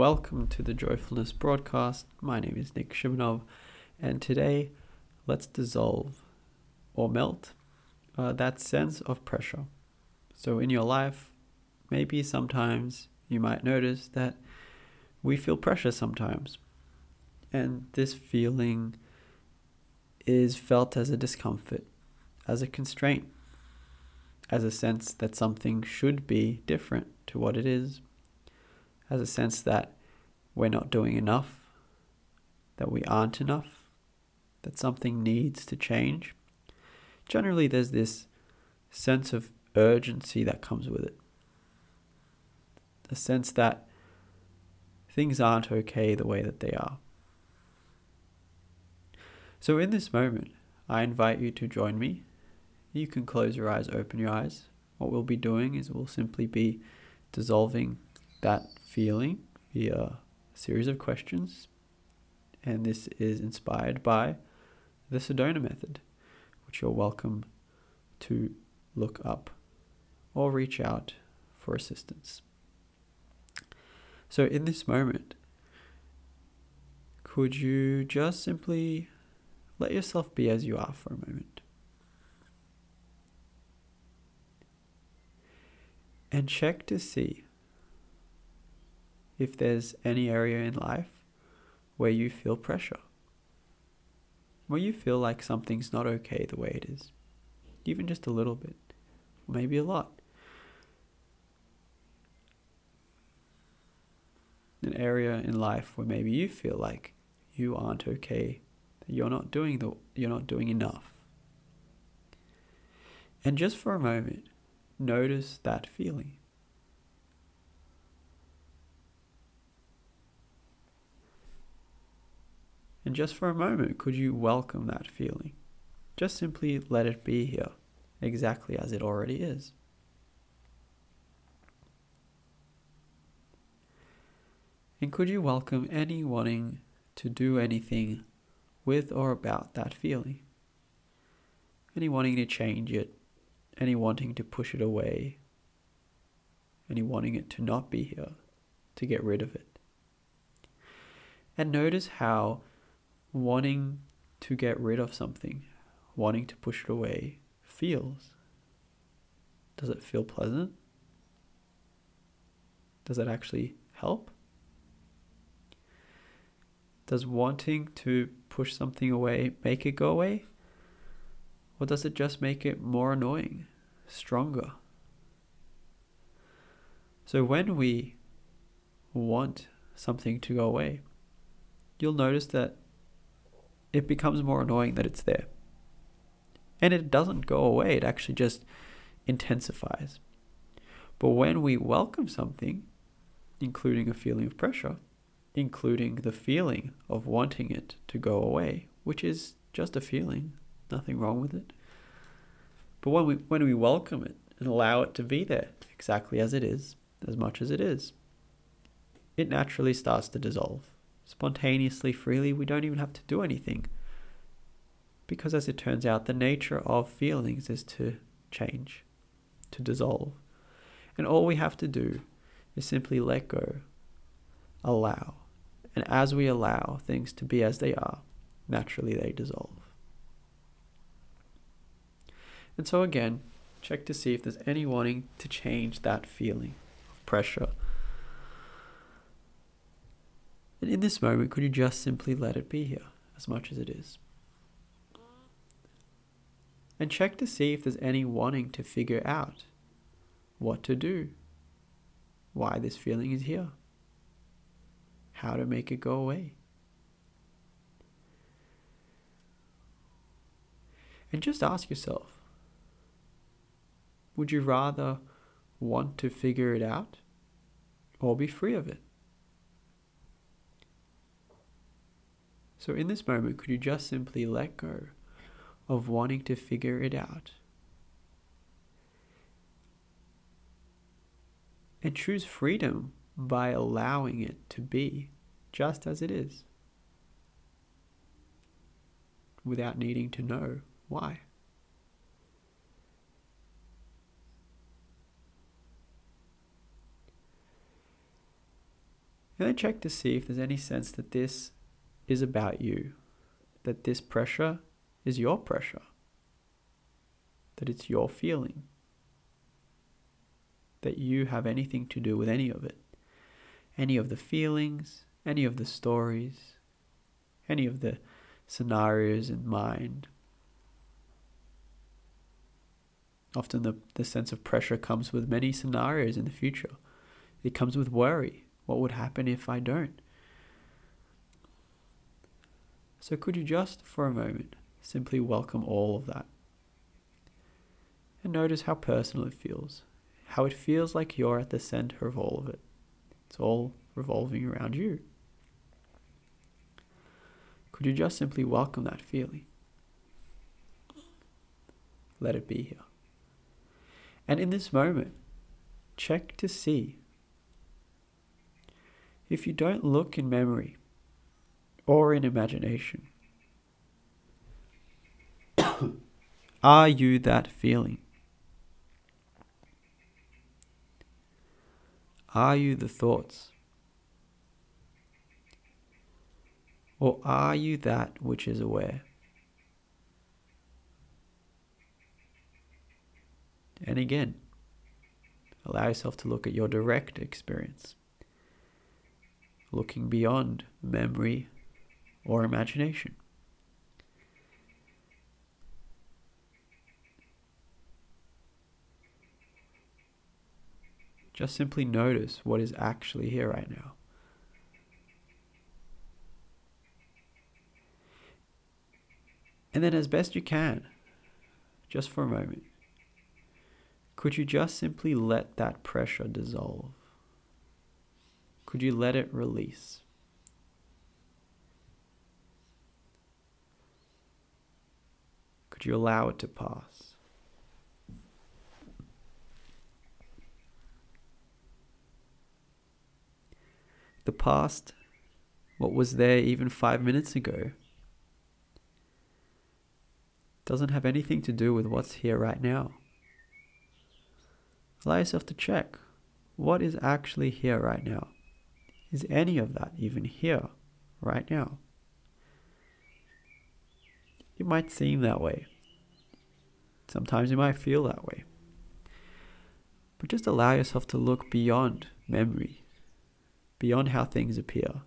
welcome to the Joyfulness broadcast. My name is Nick Shimanov, and today let's dissolve or melt uh, that sense of pressure. So, in your life, maybe sometimes you might notice that we feel pressure sometimes, and this feeling is felt as a discomfort, as a constraint, as a sense that something should be different to what it is as a sense that we're not doing enough, that we aren't enough, that something needs to change. Generally, there's this sense of urgency that comes with it. The sense that things aren't okay the way that they are. So, in this moment, I invite you to join me. You can close your eyes, open your eyes. What we'll be doing is we'll simply be dissolving that feeling via series of questions. And this is inspired by the Sedona method, which you're welcome to look up or reach out for assistance. So, in this moment, could you just simply let yourself be as you are for a moment? And check to see if there's any area in life where you feel pressure, where you feel like something's not okay the way it is, even just a little bit, maybe a lot. An area in life where maybe you feel like you aren't okay, that you're not doing the you're not doing enough. And just for a moment, notice that feeling. And just for a moment, could you welcome that feeling? Just simply let it be here, exactly as it already is. And could you welcome any wanting to do anything with or about that feeling? Any wanting to change it, any wanting to push it away, any wanting it to not be here, to get rid of it. And notice how wanting to get rid of something, wanting to push it away, feels. Does it feel pleasant? Does it actually help? Does wanting to push something away make it go away? Or does it just make it more annoying, stronger? So when we want something to go away, you'll notice that it becomes more annoying that it's there. And it doesn't go away, it actually just intensifies. But when we welcome something, including a feeling of pressure, including the feeling of wanting it to go away, which is just a feeling, nothing wrong with it. But when we when we welcome it and allow it to be there exactly as it is, as much as it is, it naturally starts to dissolve spontaneously, freely. We don't even have to do anything. Because as it turns out, the nature of feelings is to change, to dissolve. And all we have to do is simply let go, allow. And as we allow things to be as they are, naturally they dissolve. And so again, check to see if there's any wanting to change that feeling of pressure and in this moment, could you just simply let it be here as much as it is? And check to see if there's any wanting to figure out what to do, why this feeling is here, how to make it go away. And just ask yourself would you rather want to figure it out or be free of it? So, in this moment, could you just simply let go of wanting to figure it out? And choose freedom by allowing it to be just as it is without needing to know why. And then check to see if there's any sense that this is about you, that this pressure is your pressure, that it's your feeling, that you have anything to do with any of it, any of the feelings, any of the stories, any of the scenarios in mind. Often the, the sense of pressure comes with many scenarios in the future. It comes with worry. What would happen if I don't? So, could you just for a moment simply welcome all of that? And notice how personal it feels, how it feels like you're at the center of all of it. It's all revolving around you. Could you just simply welcome that feeling? Let it be here. And in this moment, check to see if you don't look in memory or in imagination. Are you that feeling? Are you the thoughts? Or are you that which is aware? And again, allow yourself to look at your direct experience, looking beyond memory or imagination. Just simply notice what is actually here right now. And then, as best you can, just for a moment, could you just simply let that pressure dissolve? Could you let it release? You allow it to pass? The past, what was there even five minutes ago, doesn't have anything to do with what's here right now. Allow yourself to check what is actually here right now. Is any of that even here right now? It might seem that way. Sometimes you might feel that way. But just allow yourself to look beyond memory, beyond how things appear,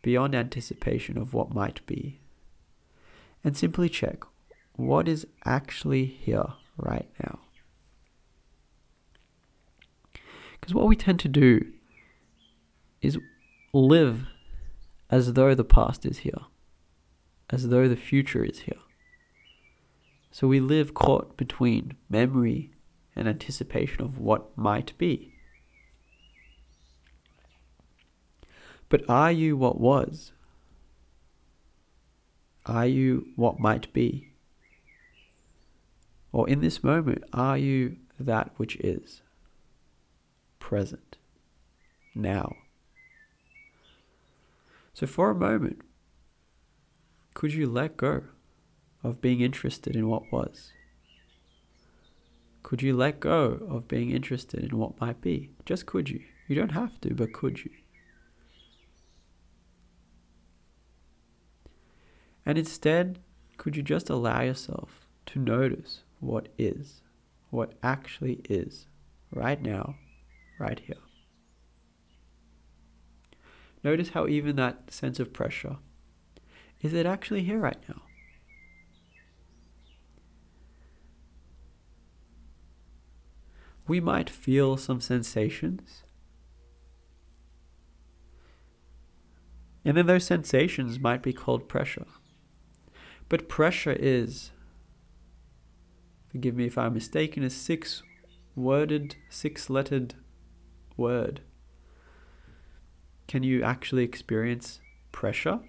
beyond anticipation of what might be and simply check what is actually here right now. Because what we tend to do is live as though the past is here, as though the future is here. So we live caught between memory and anticipation of what might be. But are you what was? Are you what might be? Or in this moment, are you that which is? Present. Now. So for a moment, could you let go of being interested in what was? Could you let go of being interested in what might be? Just could you? You don't have to, but could you? And instead, could you just allow yourself to notice what is, what actually is, right now, right here? Notice how even that sense of pressure, is it actually here right now? We might feel some sensations. And then those sensations might be called pressure. But pressure is, forgive me if I'm mistaken, a six worded, six lettered word. Can you actually experience pressure?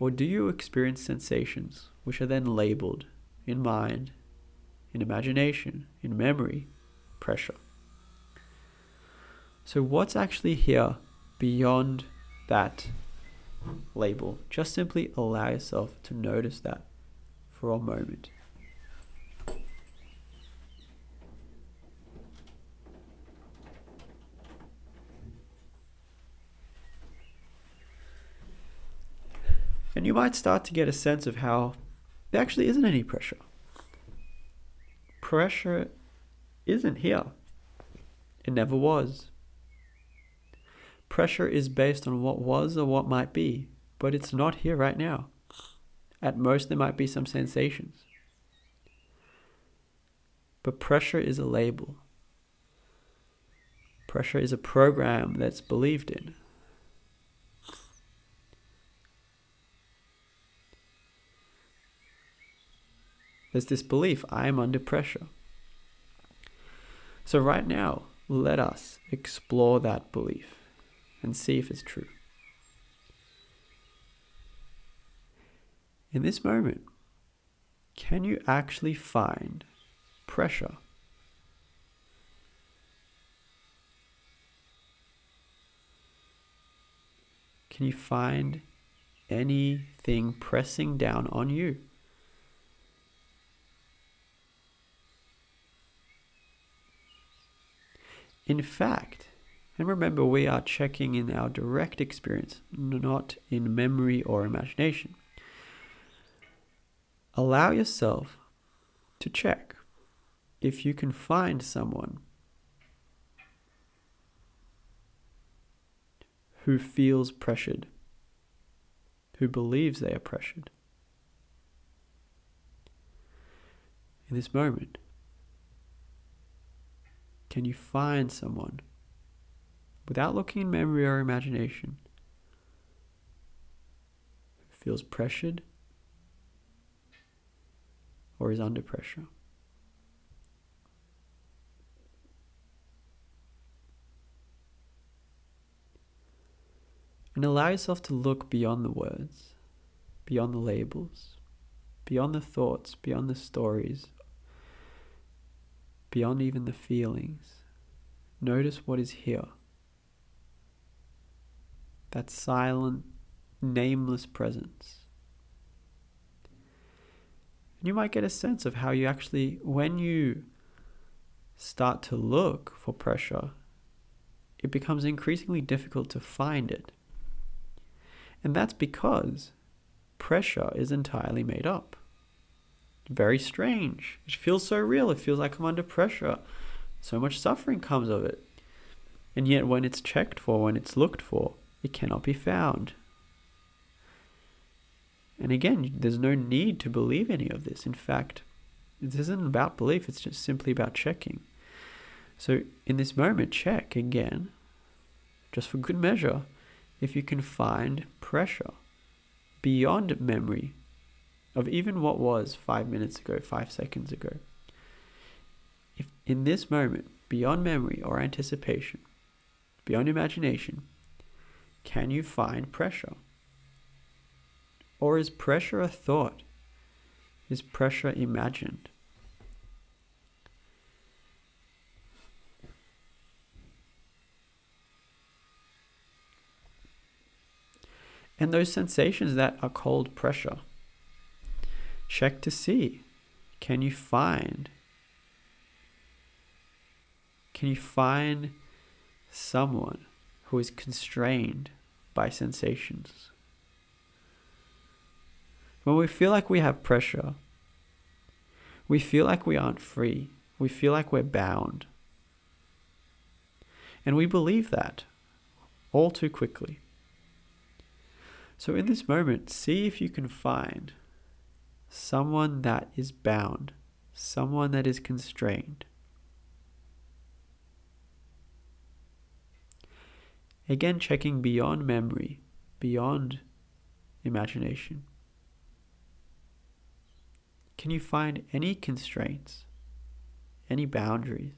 Or do you experience sensations which are then labeled in mind, in imagination, in memory, pressure? So, what's actually here beyond that label. Just simply allow yourself to notice that for a moment. And you might start to get a sense of how there actually isn't any pressure. Pressure isn't here. It never was. Pressure is based on what was or what might be, but it's not here right now. At most, there might be some sensations. But pressure is a label. Pressure is a program that's believed in. There's this belief I am under pressure. So, right now, let us explore that belief and see if it's true. In this moment, can you actually find pressure? Can you find anything pressing down on you? In fact, and remember, we are checking in our direct experience, not in memory or imagination. Allow yourself to check if you can find someone who feels pressured, who believes they are pressured. In this moment, can you find someone without looking in memory or imagination who feels pressured or is under pressure? And allow yourself to look beyond the words, beyond the labels, beyond the thoughts, beyond the stories beyond even the feelings. Notice what is here. That silent, nameless presence. And you might get a sense of how you actually, when you start to look for pressure, it becomes increasingly difficult to find it. And that's because pressure is entirely made up very strange. It feels so real. It feels like I'm under pressure. So much suffering comes of it. And yet, when it's checked for, when it's looked for, it cannot be found. And again, there's no need to believe any of this. In fact, this isn't about belief, it's just simply about checking. So, in this moment, check again, just for good measure, if you can find pressure beyond memory of even what was five minutes ago, five seconds ago. If in this moment, beyond memory or anticipation, beyond imagination, can you find pressure? Or is pressure a thought? Is pressure imagined? And those sensations that are called pressure Check to see can you find can you find someone who is constrained by sensations? When we feel like we have pressure, we feel like we aren't free. We feel like we're bound. And we believe that all too quickly. So, in this moment, see if you can find someone that is bound, someone that is constrained. Again, checking beyond memory, beyond imagination. Can you find any constraints, any boundaries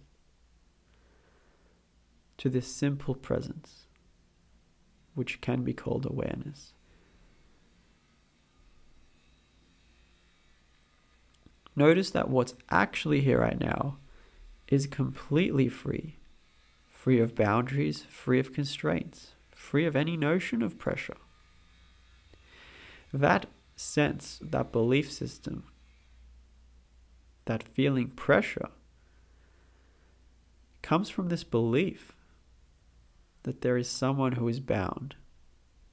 to this simple presence, which can be called awareness? Notice that what's actually here right now is completely free, free of boundaries, free of constraints, free of any notion of pressure. That sense, that belief system, that feeling pressure comes from this belief that there is someone who is bound,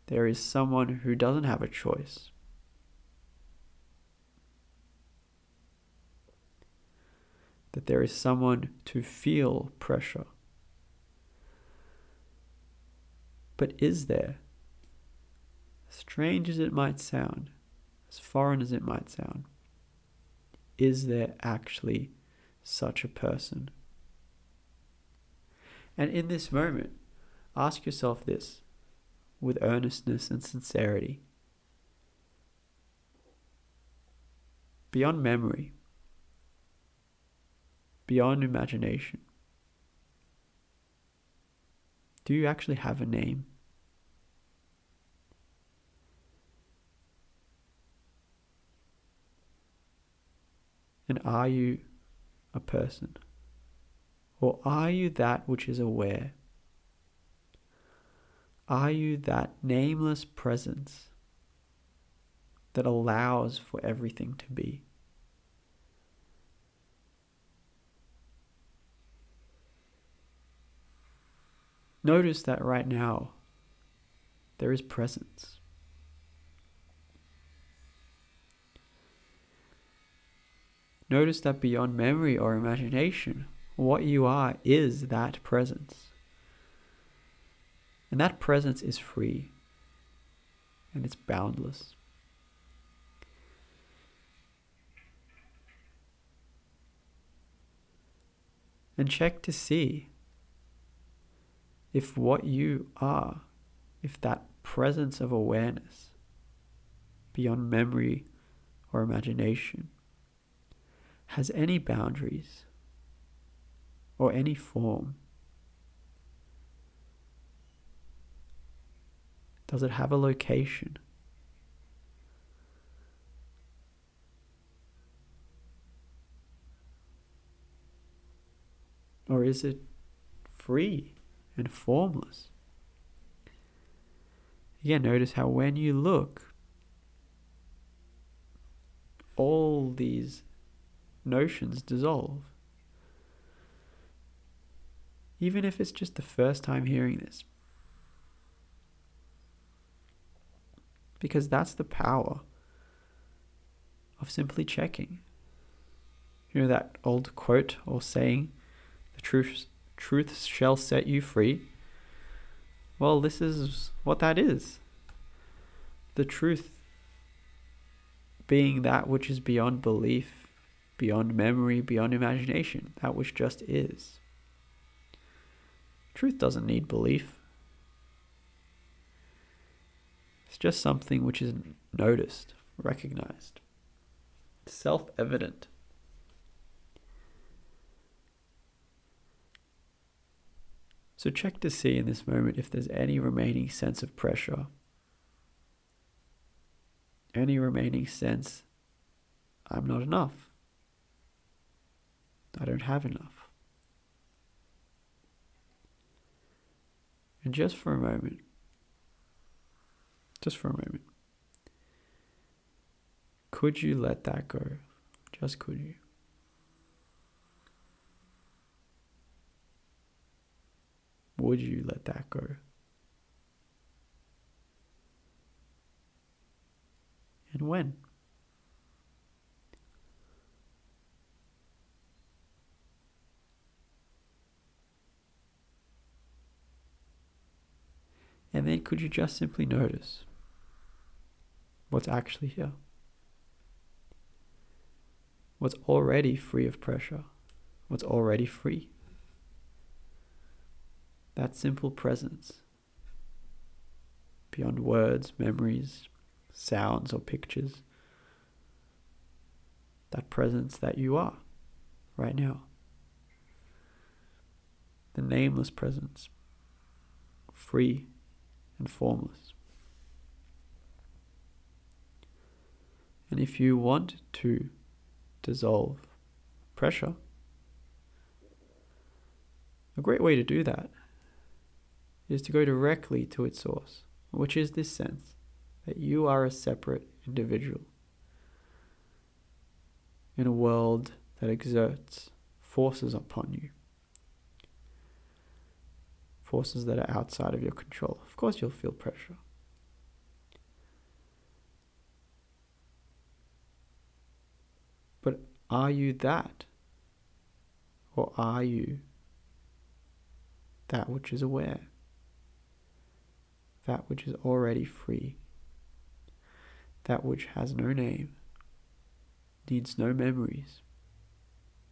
there is someone who doesn't have a choice. That there is someone to feel pressure. But is there? Strange as it might sound, as foreign as it might sound, is there actually such a person? And in this moment, ask yourself this with earnestness and sincerity. Beyond memory, beyond imagination, do you actually have a name? And are you a person? Or are you that which is aware? Are you that nameless presence that allows for everything to be? Notice that right now there is presence. Notice that beyond memory or imagination, what you are is that presence. And that presence is free and it's boundless. And check to see if what you are, if that presence of awareness beyond memory or imagination has any boundaries or any form? Does it have a location? Or is it free and formless? Again, notice how when you look, all these notions dissolve. Even if it's just the first time hearing this. Because that's the power of simply checking. You know that old quote or saying, the truth, truth shall set you free? Well, this is what that is. The truth being that which is beyond belief beyond memory, beyond imagination, that which just is. Truth doesn't need belief. It's just something which is noticed, recognized, self evident. So check to see in this moment if there's any remaining sense of pressure, any remaining sense I'm not enough. I don't have enough. And just for a moment, just for a moment, could you let that go? Just could you? Would you let that go? And when? And then could you just simply notice what's actually here? What's already free of pressure? What's already free? That simple presence, beyond words, memories, sounds, or pictures. That presence that you are right now. The nameless presence, free and formless. And if you want to dissolve pressure, a great way to do that is to go directly to its source, which is this sense that you are a separate individual in a world that exerts forces upon you. Forces that are outside of your control. Of course, you'll feel pressure. But are you that? Or are you that which is aware? That which is already free? That which has no name, needs no memories,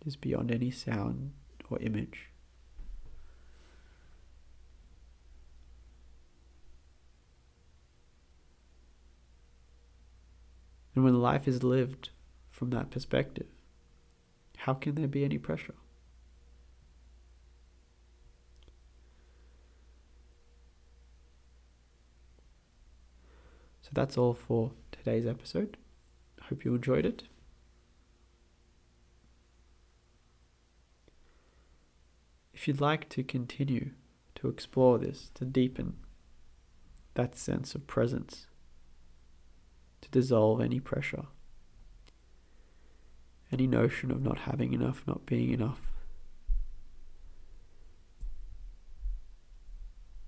is beyond any sound or image? And when life is lived from that perspective, how can there be any pressure? So that's all for today's episode. Hope you enjoyed it. If you'd like to continue to explore this, to deepen that sense of presence, to dissolve any pressure, any notion of not having enough, not being enough.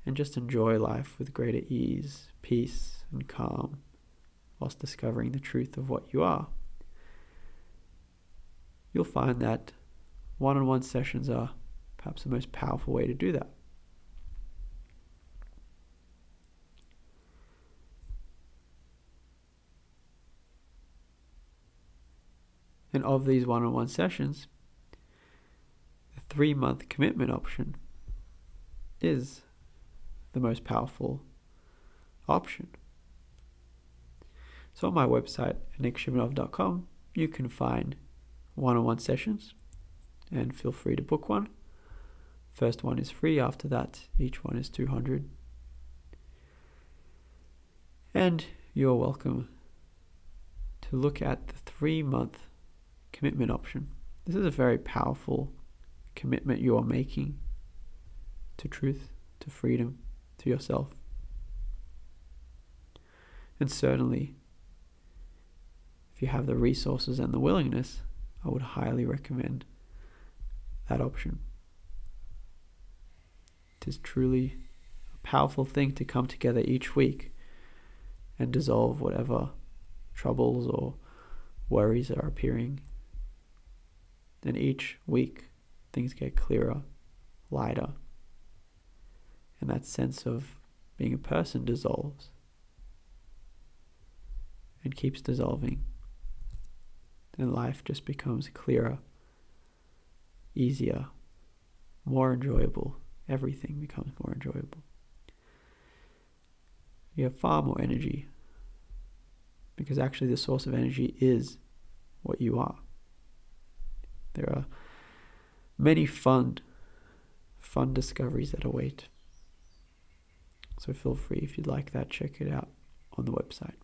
And just enjoy life with greater ease, peace, and calm, whilst discovering the truth of what you are. You'll find that one on one sessions are perhaps the most powerful way to do that. And of these one on one sessions, the three month commitment option is the most powerful option. So on my website, nickshimanov.com, you can find one on one sessions and feel free to book one. First one is free, after that, each one is 200 And you're welcome to look at the three month commitment option. This is a very powerful commitment you are making to truth, to freedom, to yourself. And certainly, if you have the resources and the willingness, I would highly recommend that option. It is truly a powerful thing to come together each week and dissolve whatever troubles or worries are appearing and each week, things get clearer, lighter, and that sense of being a person dissolves and keeps dissolving. And life just becomes clearer, easier, more enjoyable. Everything becomes more enjoyable. You have far more energy because actually the source of energy is what you are. There are many fun, fun discoveries that await. So feel free if you'd like that, check it out on the website.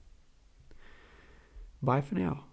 Bye for now.